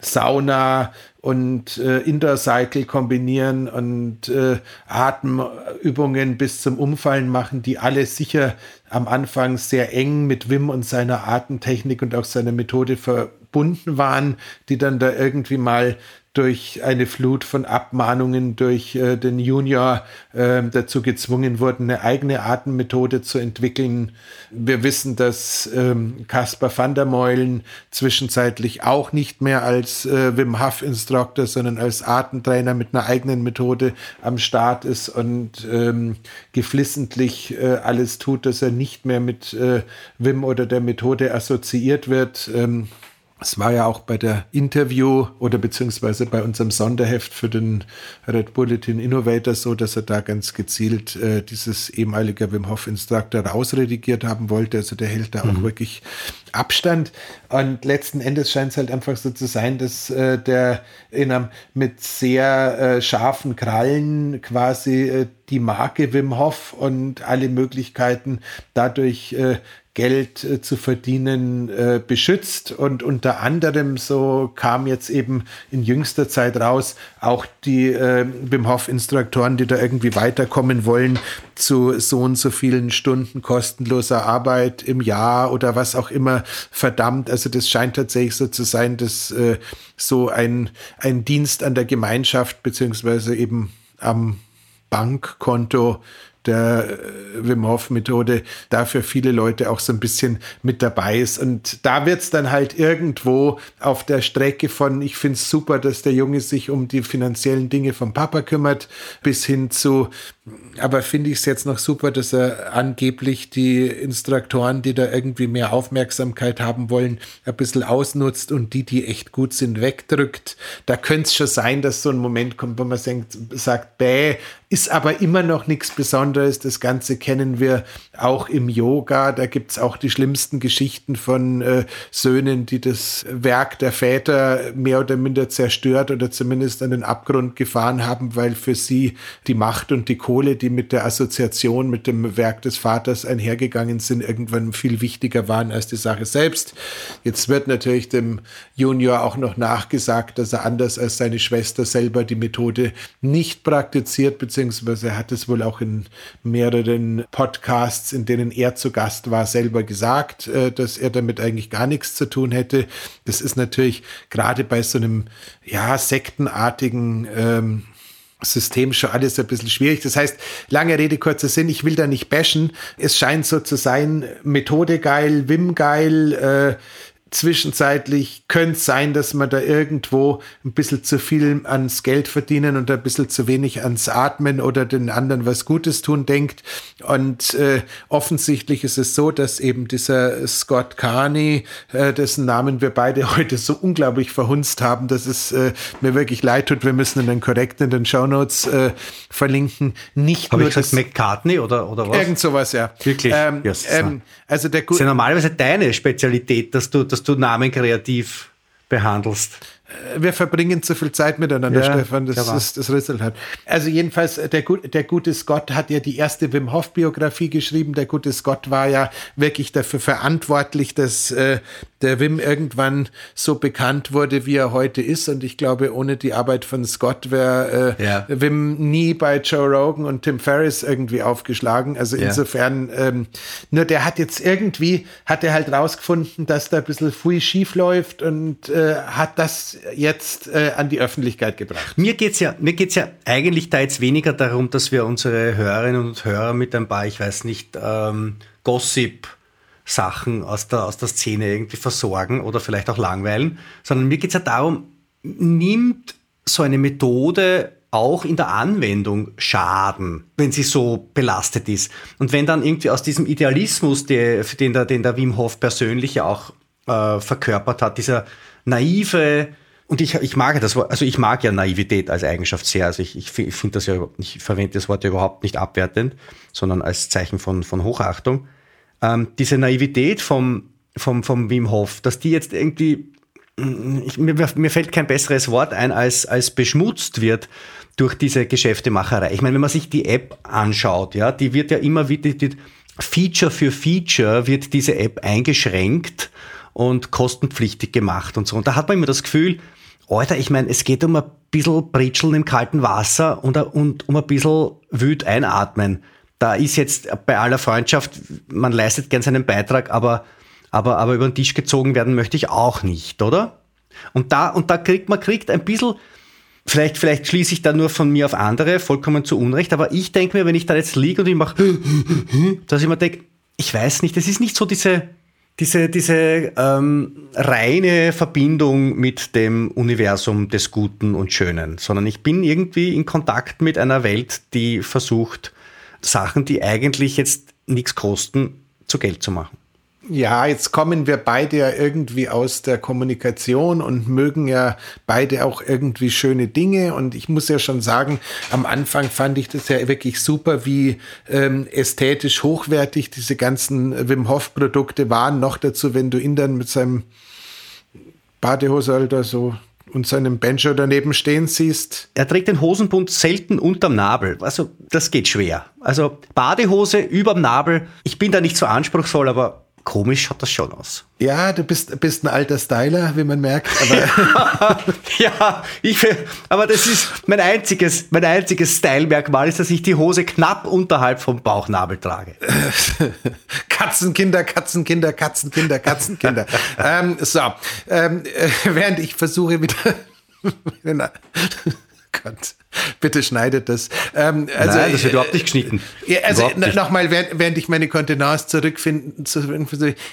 Sauna und äh, Intercycle kombinieren und äh, Atemübungen bis zum Umfallen machen, die alle sicher am Anfang sehr eng mit Wim und seiner Atemtechnik und auch seiner Methode verbunden waren, die dann da irgendwie mal durch eine Flut von Abmahnungen durch äh, den Junior äh, dazu gezwungen wurden, eine eigene Atemmethode zu entwickeln. Wir wissen, dass ähm, Caspar van der Meulen zwischenzeitlich auch nicht mehr als äh, Wim Hof Instructor, sondern als Atemtrainer mit einer eigenen Methode am Start ist und ähm, geflissentlich äh, alles tut, dass er nicht mehr mit äh, Wim oder der Methode assoziiert wird. Ähm, es war ja auch bei der Interview oder beziehungsweise bei unserem Sonderheft für den Red Bulletin Innovator so, dass er da ganz gezielt äh, dieses ehemalige Wim Hof Instructor rausredigiert haben wollte. Also der hält da mhm. auch wirklich Abstand. Und letzten Endes scheint es halt einfach so zu sein, dass äh, der in einem, mit sehr äh, scharfen Krallen quasi äh, die Marke Wim Hof und alle Möglichkeiten dadurch äh, Geld äh, zu verdienen äh, beschützt. Und unter anderem, so kam jetzt eben in jüngster Zeit raus, auch die äh, Wim Hof-Instruktoren, die da irgendwie weiterkommen wollen, zu so und so vielen Stunden kostenloser Arbeit im Jahr oder was auch immer verdammt. Also das scheint tatsächlich so zu sein, dass äh, so ein, ein Dienst an der Gemeinschaft beziehungsweise eben am Bankkonto der äh, Wim Hof Methode dafür viele Leute auch so ein bisschen mit dabei ist. Und da wird es dann halt irgendwo auf der Strecke von, ich finde es super, dass der Junge sich um die finanziellen Dinge vom Papa kümmert, bis hin zu, aber finde ich es jetzt noch super, dass er angeblich die Instruktoren, die da irgendwie mehr Aufmerksamkeit haben wollen, ein bisschen ausnutzt und die, die echt gut sind, wegdrückt. Da könnte es schon sein, dass so ein Moment kommt, wo man sagt bäh, ist aber immer noch nichts Besonderes. Das Ganze kennen wir auch im Yoga. Da gibt es auch die schlimmsten Geschichten von äh, Söhnen, die das Werk der Väter mehr oder minder zerstört oder zumindest an den Abgrund gefahren haben, weil für sie die Macht und die Kohle, die mit der Assoziation mit dem Werk des Vaters einhergegangen sind, irgendwann viel wichtiger waren als die Sache selbst. Jetzt wird natürlich dem Junior auch noch nachgesagt, dass er anders als seine Schwester selber die Methode nicht praktiziert, beziehungsweise hat es wohl auch in mehreren Podcasts, in denen er zu Gast war, selber gesagt, äh, dass er damit eigentlich gar nichts zu tun hätte. Das ist natürlich gerade bei so einem, ja, sektenartigen ähm, System schon alles ein bisschen schwierig. Das heißt, lange Rede, kurzer Sinn, ich will da nicht bashen. Es scheint so zu sein, Methode geil, Wim geil, äh, zwischenzeitlich könnte es sein, dass man da irgendwo ein bisschen zu viel ans Geld verdienen und ein bisschen zu wenig ans Atmen oder den anderen was Gutes tun denkt. Und äh, offensichtlich ist es so, dass eben dieser Scott Carney, äh, dessen Namen wir beide [laughs] heute so unglaublich verhunzt haben, dass es äh, mir wirklich leid tut. Wir müssen den korrekt in den Show Notes äh, verlinken. Nicht Hab nur ich gesagt, McCartney oder, oder was? Irgend sowas, ja. Wirklich? Ähm, yes, ähm, also der das ist ja normalerweise deine Spezialität, dass du, dass du Namen kreativ behandelst. Äh, wir verbringen zu viel Zeit miteinander, ja, Stefan. Das ist das Resultat. Also jedenfalls, äh, der, der gute Scott hat ja die erste Wim Hof Biografie geschrieben. Der gute Scott war ja wirklich dafür verantwortlich, dass äh, der Wim irgendwann so bekannt wurde, wie er heute ist. Und ich glaube, ohne die Arbeit von Scott wäre äh, ja. Wim nie bei Joe Rogan und Tim Ferriss irgendwie aufgeschlagen. Also ja. insofern, ähm, nur der hat jetzt irgendwie, hat er halt rausgefunden, dass da ein bisschen viel schief läuft und äh, hat das jetzt äh, an die Öffentlichkeit gebracht. Mir geht's ja, ja eigentlich da jetzt weniger darum, dass wir unsere Hörerinnen und Hörer mit ein paar, ich weiß nicht, ähm, Gossip Sachen aus der, aus der Szene irgendwie versorgen oder vielleicht auch langweilen, sondern mir geht es ja darum, nimmt so eine Methode auch in der Anwendung Schaden, wenn sie so belastet ist. Und wenn dann irgendwie aus diesem Idealismus, der, den, der, den der Wim Hof persönlich ja auch äh, verkörpert hat, dieser naive, und ich, ich mag das, also ich mag ja Naivität als Eigenschaft sehr. Also ich, ich, finde das ja, ich verwende das Wort ja überhaupt nicht abwertend, sondern als Zeichen von, von Hochachtung ähm, diese Naivität vom, vom, vom Wim Hof, dass die jetzt irgendwie, ich, mir, mir fällt kein besseres Wort ein, als, als beschmutzt wird durch diese Geschäftemacherei. Ich meine, wenn man sich die App anschaut, ja, die wird ja immer wieder, die, Feature für Feature wird diese App eingeschränkt und kostenpflichtig gemacht und so. Und da hat man immer das Gefühl, Alter, ich meine, es geht um ein bisschen Britscheln im kalten Wasser und, und um ein bisschen wüt einatmen da ist jetzt bei aller Freundschaft, man leistet gern seinen Beitrag, aber, aber, aber über den Tisch gezogen werden möchte ich auch nicht, oder? Und da, und da kriegt man kriegt ein bisschen, vielleicht, vielleicht schließe ich da nur von mir auf andere, vollkommen zu Unrecht, aber ich denke mir, wenn ich da jetzt liege und ich mache, dass ich mir denke, ich weiß nicht, es ist nicht so diese, diese, diese ähm, reine Verbindung mit dem Universum des Guten und Schönen, sondern ich bin irgendwie in Kontakt mit einer Welt, die versucht, Sachen, die eigentlich jetzt nichts kosten, zu Geld zu machen. Ja, jetzt kommen wir beide ja irgendwie aus der Kommunikation und mögen ja beide auch irgendwie schöne Dinge. Und ich muss ja schon sagen, am Anfang fand ich das ja wirklich super, wie ähm, ästhetisch hochwertig diese ganzen Wim Hof Produkte waren. Noch dazu, wenn du ihn dann mit seinem Badehose da so und seinem Banjo daneben stehen siehst. Er trägt den Hosenbund selten unterm Nabel. Also das geht schwer. Also Badehose überm Nabel. Ich bin da nicht so anspruchsvoll, aber komisch schaut das schon aus. Ja, du bist, bist ein alter Styler, wie man merkt. Aber [laughs] ja, ich, aber das ist mein einziges, mein einziges Style-Merkmal ist, dass ich die Hose knapp unterhalb vom Bauchnabel trage. [laughs] Katzenkinder, Katzenkinder, Katzenkinder, Katzenkinder. [laughs] ähm, so, ähm, äh, während ich versuche wieder Gott, [laughs] bitte schneidet das. Ähm, also, Nein, das wird überhaupt nicht geschnitten. Ja, also nochmal, während, während ich meine Kontenance zurückfinden,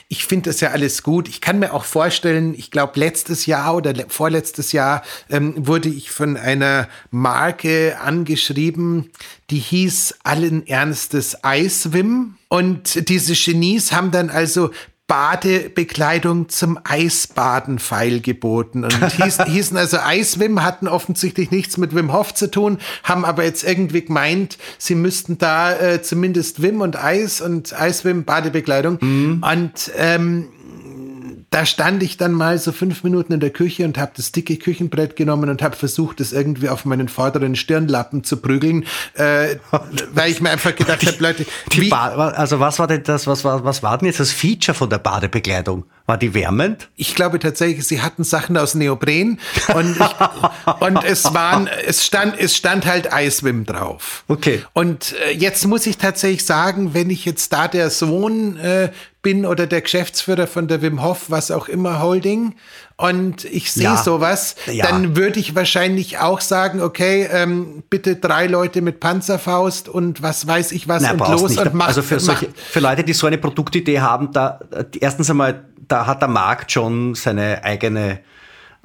ich finde das ja alles gut. Ich kann mir auch vorstellen, ich glaube, letztes Jahr oder vorletztes Jahr ähm, wurde ich von einer Marke angeschrieben, die hieß allen Ernstes Eiswim. Und diese Genies haben dann also Badebekleidung zum Eisbaden feilgeboten und [laughs] hieß, hießen also Eiswim, hatten offensichtlich nichts mit Wim Hof zu tun, haben aber jetzt irgendwie gemeint, sie müssten da äh, zumindest Wim und Eis und Eiswim Badebekleidung mhm. und ähm, da stand ich dann mal so fünf Minuten in der Küche und habe das dicke Küchenbrett genommen und habe versucht, das irgendwie auf meinen vorderen Stirnlappen zu prügeln, äh, weil ich mir einfach gedacht habe, Leute, wie, also was war denn das, was war, was war denn jetzt das Feature von der Badebekleidung? War die wärmend? Ich glaube tatsächlich, sie hatten Sachen aus Neopren und, ich, und es waren, es stand, es stand halt Eiswim drauf. Okay. Und äh, jetzt muss ich tatsächlich sagen, wenn ich jetzt da der Sohn äh, bin oder der Geschäftsführer von der Wim Hof, was auch immer Holding, und ich sehe ja. sowas, ja. dann würde ich wahrscheinlich auch sagen, okay, ähm, bitte drei Leute mit Panzerfaust und was weiß ich was Nein, und los nicht. und mach, Also für, solche, für Leute, die so eine Produktidee haben, da erstens einmal, da hat der Markt schon seine eigene,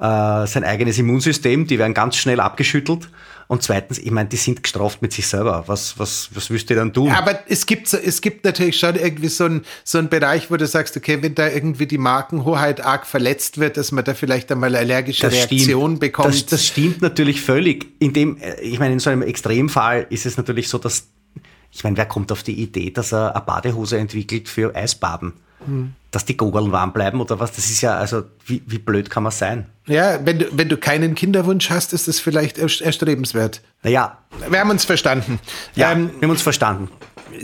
äh, sein eigenes Immunsystem, die werden ganz schnell abgeschüttelt. Und zweitens, ich meine, die sind gestraft mit sich selber. Was, was, was willst du dann tun? Aber es gibt, es gibt natürlich schon irgendwie so einen so einen Bereich, wo du sagst, okay, wenn da irgendwie die Markenhoheit arg verletzt wird, dass man da vielleicht einmal allergische das Reaktion stimmt. bekommt. Das, das stimmt natürlich völlig. In dem, ich meine, in so einem Extremfall ist es natürlich so, dass, ich meine, wer kommt auf die Idee, dass er eine Badehose entwickelt für Eisbaden? Hm. Dass die Gogeln warm bleiben oder was? Das ist ja, also wie, wie blöd kann man sein? Ja, wenn du, wenn du keinen Kinderwunsch hast, ist das vielleicht erstrebenswert. Naja. Wir haben uns verstanden. Ja, ähm, wir haben uns verstanden.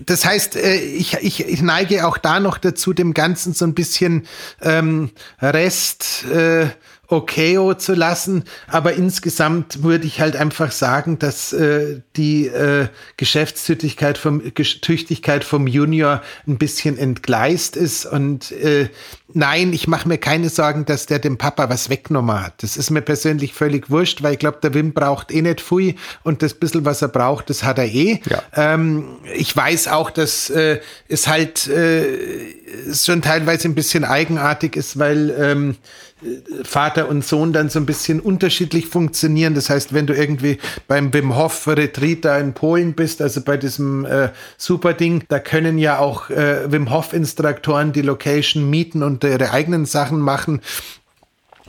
Das heißt, äh, ich, ich, ich neige auch da noch dazu, dem Ganzen so ein bisschen ähm, Rest. Äh, okayo zu lassen. Aber insgesamt würde ich halt einfach sagen, dass äh, die äh, Geschäftstüchtigkeit vom, Tüchtigkeit vom Junior ein bisschen entgleist ist. Und äh, nein, ich mache mir keine Sorgen, dass der dem Papa was weggenommen hat. Das ist mir persönlich völlig wurscht, weil ich glaube, der Wim braucht eh nicht viel und das bisschen, was er braucht, das hat er eh. Ja. Ähm, ich weiß auch, dass äh, es halt äh, schon teilweise ein bisschen eigenartig ist, weil ähm, Vater und Sohn dann so ein bisschen unterschiedlich funktionieren. Das heißt, wenn du irgendwie beim Wim Hof Retreat da in Polen bist, also bei diesem äh, super Ding, da können ja auch äh, Wim Hof Instruktoren die Location mieten und ihre eigenen Sachen machen.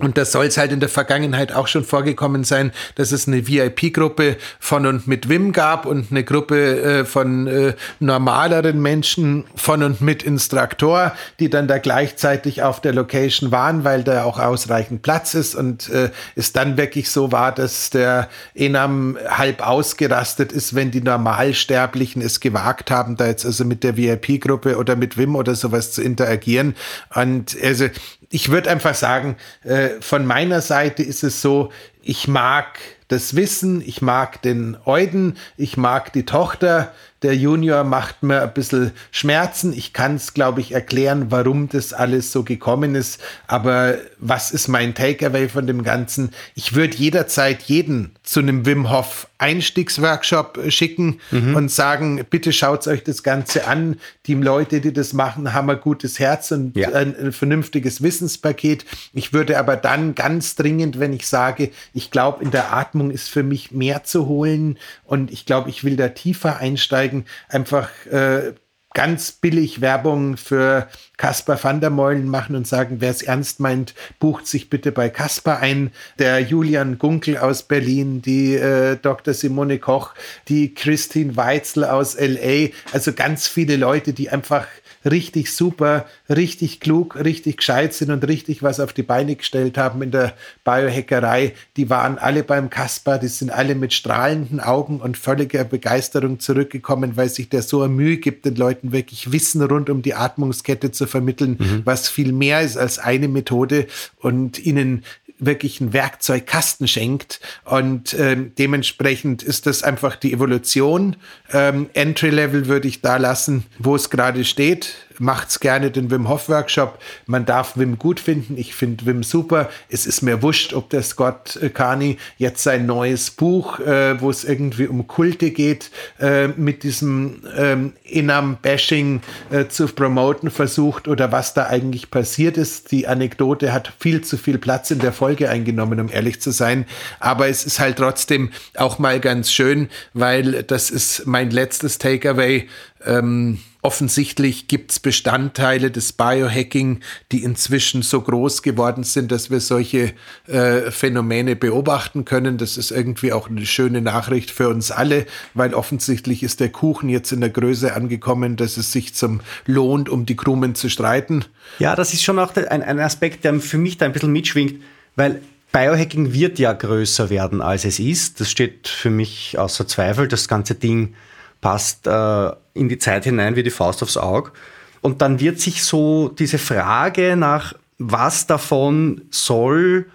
Und das soll es halt in der Vergangenheit auch schon vorgekommen sein, dass es eine VIP-Gruppe von und mit Wim gab und eine Gruppe äh, von äh, normaleren Menschen von und mit Instruktor, die dann da gleichzeitig auf der Location waren, weil da auch ausreichend Platz ist und äh, es dann wirklich so war, dass der Enam halb ausgerastet ist, wenn die Normalsterblichen es gewagt haben, da jetzt also mit der VIP-Gruppe oder mit Wim oder sowas zu interagieren. Und also ich würde einfach sagen, äh, von meiner Seite ist es so, ich mag das Wissen, ich mag den Euden, ich mag die Tochter, der Junior macht mir ein bisschen Schmerzen. Ich kann es, glaube ich, erklären, warum das alles so gekommen ist. Aber was ist mein Takeaway von dem Ganzen? Ich würde jederzeit jeden zu einem Wim Hof Einstiegsworkshop schicken mhm. und sagen, bitte schaut euch das Ganze an. Die Leute, die das machen, haben ein gutes Herz und ja. ein, ein vernünftiges Wissenspaket. Ich würde aber dann ganz dringend, wenn ich sage, ich glaube, in der Atmung ist für mich mehr zu holen und ich glaube, ich will da tiefer einsteigen, einfach äh, ganz billig Werbung für Caspar van der Meulen machen und sagen, wer es ernst meint, bucht sich bitte bei Caspar ein. Der Julian Gunkel aus Berlin, die äh, Dr. Simone Koch, die Christine Weitzel aus LA, also ganz viele Leute, die einfach richtig super, richtig klug, richtig gescheit sind und richtig was auf die Beine gestellt haben in der Biohackerei. Die waren alle beim Kasper, die sind alle mit strahlenden Augen und völliger Begeisterung zurückgekommen, weil sich der so Mühe gibt, den Leuten wirklich Wissen rund um die Atmungskette zu vermitteln, mhm. was viel mehr ist als eine Methode und ihnen wirklich einen Werkzeugkasten schenkt. Und ähm, dementsprechend ist das einfach die Evolution. Ähm, Entry Level würde ich da lassen, wo es gerade steht macht's gerne den Wim Hof Workshop. Man darf Wim gut finden. Ich finde Wim super. Es ist mir wurscht, ob der Scott Carney jetzt sein neues Buch, äh, wo es irgendwie um Kulte geht, äh, mit diesem ähm, Inam-Bashing äh, zu promoten versucht oder was da eigentlich passiert ist. Die Anekdote hat viel zu viel Platz in der Folge eingenommen, um ehrlich zu sein. Aber es ist halt trotzdem auch mal ganz schön, weil das ist mein letztes Takeaway. Ähm, Offensichtlich gibt es Bestandteile des Biohacking, die inzwischen so groß geworden sind, dass wir solche äh, Phänomene beobachten können. Das ist irgendwie auch eine schöne Nachricht für uns alle, weil offensichtlich ist der Kuchen jetzt in der Größe angekommen, dass es sich zum lohnt, um die Krumen zu streiten. Ja, das ist schon auch ein, ein Aspekt, der für mich da ein bisschen mitschwingt, weil Biohacking wird ja größer werden, als es ist. Das steht für mich außer Zweifel. Das ganze Ding passt äh, in die Zeit hinein wie die Faust aufs Auge. Und dann wird sich so diese Frage nach, was davon soll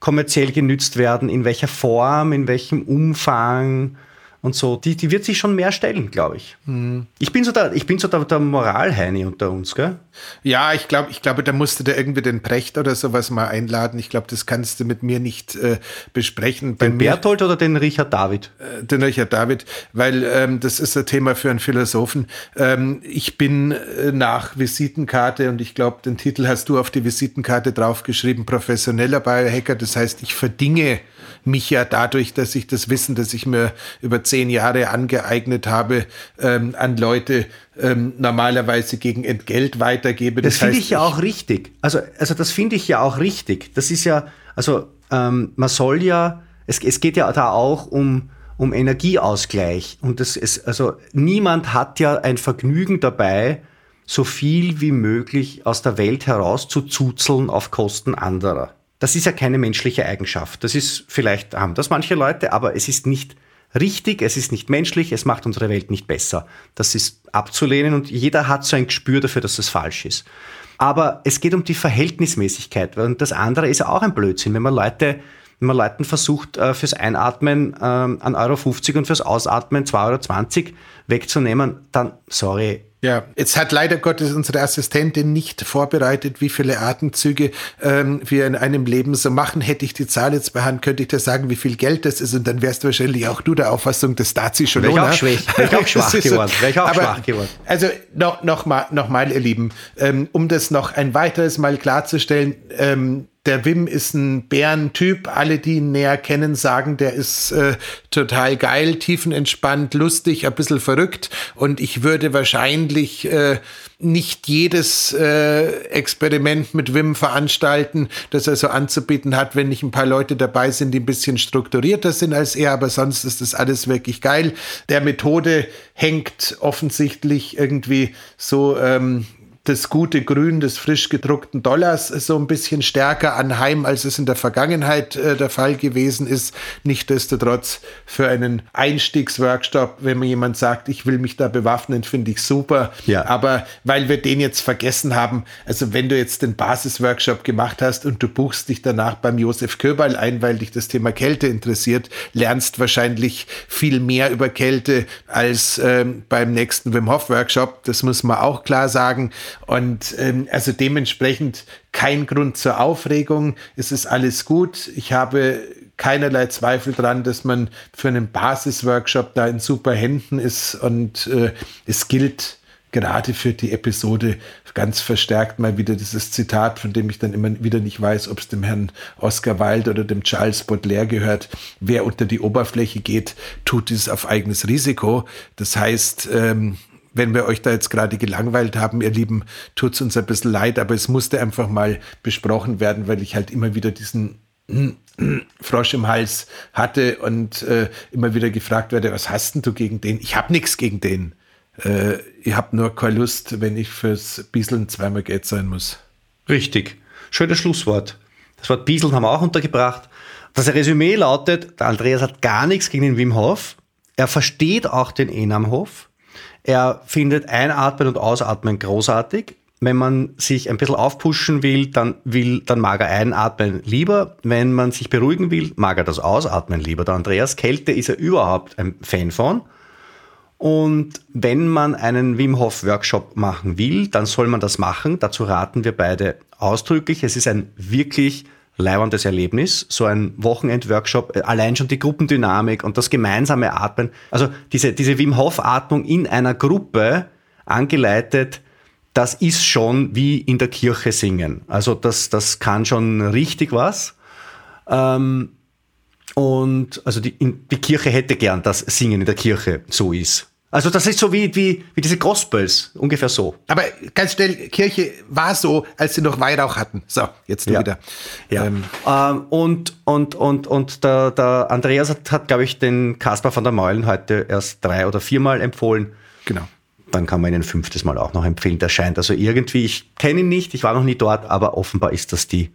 kommerziell genützt werden, in welcher Form, in welchem Umfang, und so, die, die wird sich schon mehr stellen, glaube ich. Mhm. Ich bin so der, ich bin so der, der Moralheini unter uns, gell? Ja, ich glaube, ich glaube, da musst du da irgendwie den Precht oder sowas mal einladen. Ich glaube, das kannst du mit mir nicht äh, besprechen. Bei den mir, Berthold oder den Richard David? Äh, den Richard David, weil ähm, das ist ein Thema für einen Philosophen. Ähm, ich bin äh, nach Visitenkarte und ich glaube, den Titel hast du auf die Visitenkarte draufgeschrieben, professioneller Biohacker. Das heißt, ich verdinge mich ja dadurch, dass ich das Wissen, das ich mir über zehn Jahre angeeignet habe, ähm, an Leute ähm, normalerweise gegen Entgelt weitergebe. Das, das finde ich ja auch richtig. Also, also das finde ich ja auch richtig. Das ist ja, also ähm, man soll ja, es, es geht ja da auch um, um Energieausgleich. Und das ist, also niemand hat ja ein Vergnügen dabei, so viel wie möglich aus der Welt heraus zu zuzeln auf Kosten anderer. Das ist ja keine menschliche Eigenschaft. Das ist vielleicht haben das manche Leute, aber es ist nicht richtig, es ist nicht menschlich, es macht unsere Welt nicht besser. Das ist abzulehnen und jeder hat so ein Gespür dafür, dass das falsch ist. Aber es geht um die Verhältnismäßigkeit und das andere ist auch ein Blödsinn, wenn man Leute wenn man Leuten versucht, äh, fürs Einatmen ähm, 1,50 Euro und fürs Ausatmen 2,20 Euro wegzunehmen, dann, sorry, ja, jetzt hat leider Gottes unsere Assistentin nicht vorbereitet, wie viele Atemzüge ähm, wir in einem Leben so machen. Hätte ich die Zahl jetzt bei Hand, könnte ich dir sagen, wie viel Geld das ist. Und dann wärst du wahrscheinlich auch du der Auffassung, das darf sie schon. Wäre ich auch, schwach, wär ich auch [laughs] schwach geworden. Wäre ich auch Aber, schwach geworden. Also noch, noch, mal, noch mal, ihr Lieben, ähm, um das noch ein weiteres Mal klarzustellen, ähm, der Wim ist ein Bärentyp. Alle, die ihn näher kennen, sagen, der ist äh, total geil, tiefenentspannt, lustig, ein bisschen verrückt. Und ich würde wahrscheinlich äh, nicht jedes äh, Experiment mit Wim veranstalten, das er so anzubieten hat, wenn nicht ein paar Leute dabei sind, die ein bisschen strukturierter sind als er. Aber sonst ist das alles wirklich geil. Der Methode hängt offensichtlich irgendwie so ähm, das gute Grün des frisch gedruckten Dollars so ein bisschen stärker anheim, als es in der Vergangenheit äh, der Fall gewesen ist. Nichtsdestotrotz für einen Einstiegsworkshop, wenn mir jemand sagt, ich will mich da bewaffnen, finde ich super. Ja. Aber weil wir den jetzt vergessen haben, also wenn du jetzt den Basisworkshop gemacht hast und du buchst dich danach beim Josef Köberl ein, weil dich das Thema Kälte interessiert, lernst wahrscheinlich viel mehr über Kälte als ähm, beim nächsten Wim Hof Workshop. Das muss man auch klar sagen. Und ähm, also dementsprechend kein Grund zur Aufregung. Es ist alles gut. Ich habe keinerlei Zweifel dran, dass man für einen Basisworkshop da in super Händen ist. Und äh, es gilt gerade für die Episode ganz verstärkt mal wieder dieses Zitat, von dem ich dann immer wieder nicht weiß, ob es dem Herrn Oscar Wilde oder dem Charles Baudelaire gehört. Wer unter die Oberfläche geht, tut dies auf eigenes Risiko. Das heißt, ähm, wenn wir euch da jetzt gerade gelangweilt haben, ihr Lieben, tut es uns ein bisschen leid, aber es musste einfach mal besprochen werden, weil ich halt immer wieder diesen [clears throat] Frosch im Hals hatte und äh, immer wieder gefragt werde, was hast denn du gegen den? Ich habe nichts gegen den. Äh, ich habe nur keine Lust, wenn ich fürs Bieseln zweimal Geld sein muss. Richtig. Schönes Schlusswort. Das Wort Bieseln haben wir auch untergebracht. Das Resümee lautet, der Andreas hat gar nichts gegen den Wim Hof. Er versteht auch den Enam Hof. Er findet Einatmen und Ausatmen großartig. Wenn man sich ein bisschen aufpushen will, dann will, dann mag er einatmen lieber. Wenn man sich beruhigen will, mag er das Ausatmen lieber. Der Andreas Kälte ist er überhaupt ein Fan von. Und wenn man einen Wim Hof Workshop machen will, dann soll man das machen. Dazu raten wir beide ausdrücklich. Es ist ein wirklich leibendes Erlebnis, so ein Wochenend-Workshop, äh, allein schon die Gruppendynamik und das gemeinsame Atmen, also diese, diese Wim Hof-Atmung in einer Gruppe angeleitet, das ist schon wie in der Kirche singen. Also das, das kann schon richtig was. Ähm, und also die, die Kirche hätte gern, dass Singen in der Kirche so ist. Also das ist so wie, wie, wie diese Gospels, ungefähr so. Aber ganz schnell, Kirche war so, als sie noch Weihrauch hatten. So, jetzt nur ja. wieder. Ja. Ähm. Ähm, und und, und, und der, der Andreas hat, hat glaube ich, den Kaspar von der Meulen heute erst drei oder viermal empfohlen. Genau. Dann kann man ihn ein fünftes Mal auch noch empfehlen. Der scheint also irgendwie, ich kenne ihn nicht, ich war noch nie dort, aber offenbar ist das die,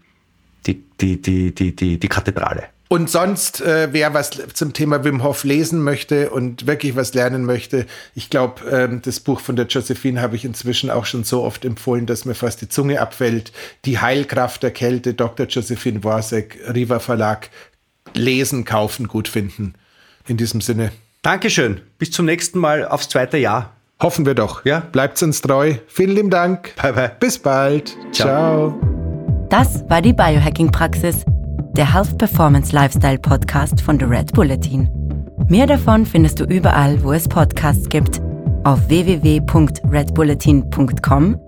die, die, die, die, die, die Kathedrale. Und sonst, äh, wer was zum Thema Wim Hof lesen möchte und wirklich was lernen möchte, ich glaube, ähm, das Buch von der Josephine habe ich inzwischen auch schon so oft empfohlen, dass mir fast die Zunge abfällt. Die Heilkraft der Kälte, Dr. Josephine Worsek, Riva Verlag. Lesen, kaufen, gut finden. In diesem Sinne. Dankeschön. Bis zum nächsten Mal aufs zweite Jahr. Hoffen wir doch. Ja. Bleibt uns treu. Vielen lieben Dank. Bye, bye. Bis bald. Ciao. Ciao. Das war die Biohacking-Praxis der Health Performance Lifestyle Podcast von The Red Bulletin. Mehr davon findest du überall, wo es Podcasts gibt, auf www.redbulletin.com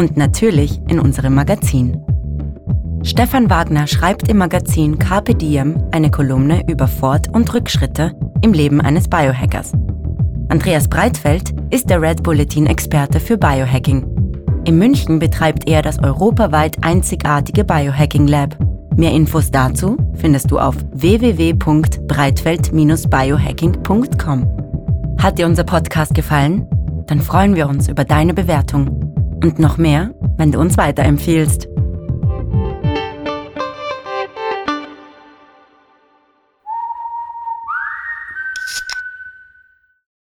und natürlich in unserem Magazin. Stefan Wagner schreibt im Magazin Carpe Diem eine Kolumne über Fort- und Rückschritte im Leben eines Biohackers. Andreas Breitfeld ist der Red Bulletin-Experte für Biohacking. In München betreibt er das europaweit einzigartige Biohacking Lab Mehr Infos dazu findest du auf www.breitfeld-biohacking.com. Hat dir unser Podcast gefallen? Dann freuen wir uns über deine Bewertung. Und noch mehr, wenn du uns weiterempfiehlst.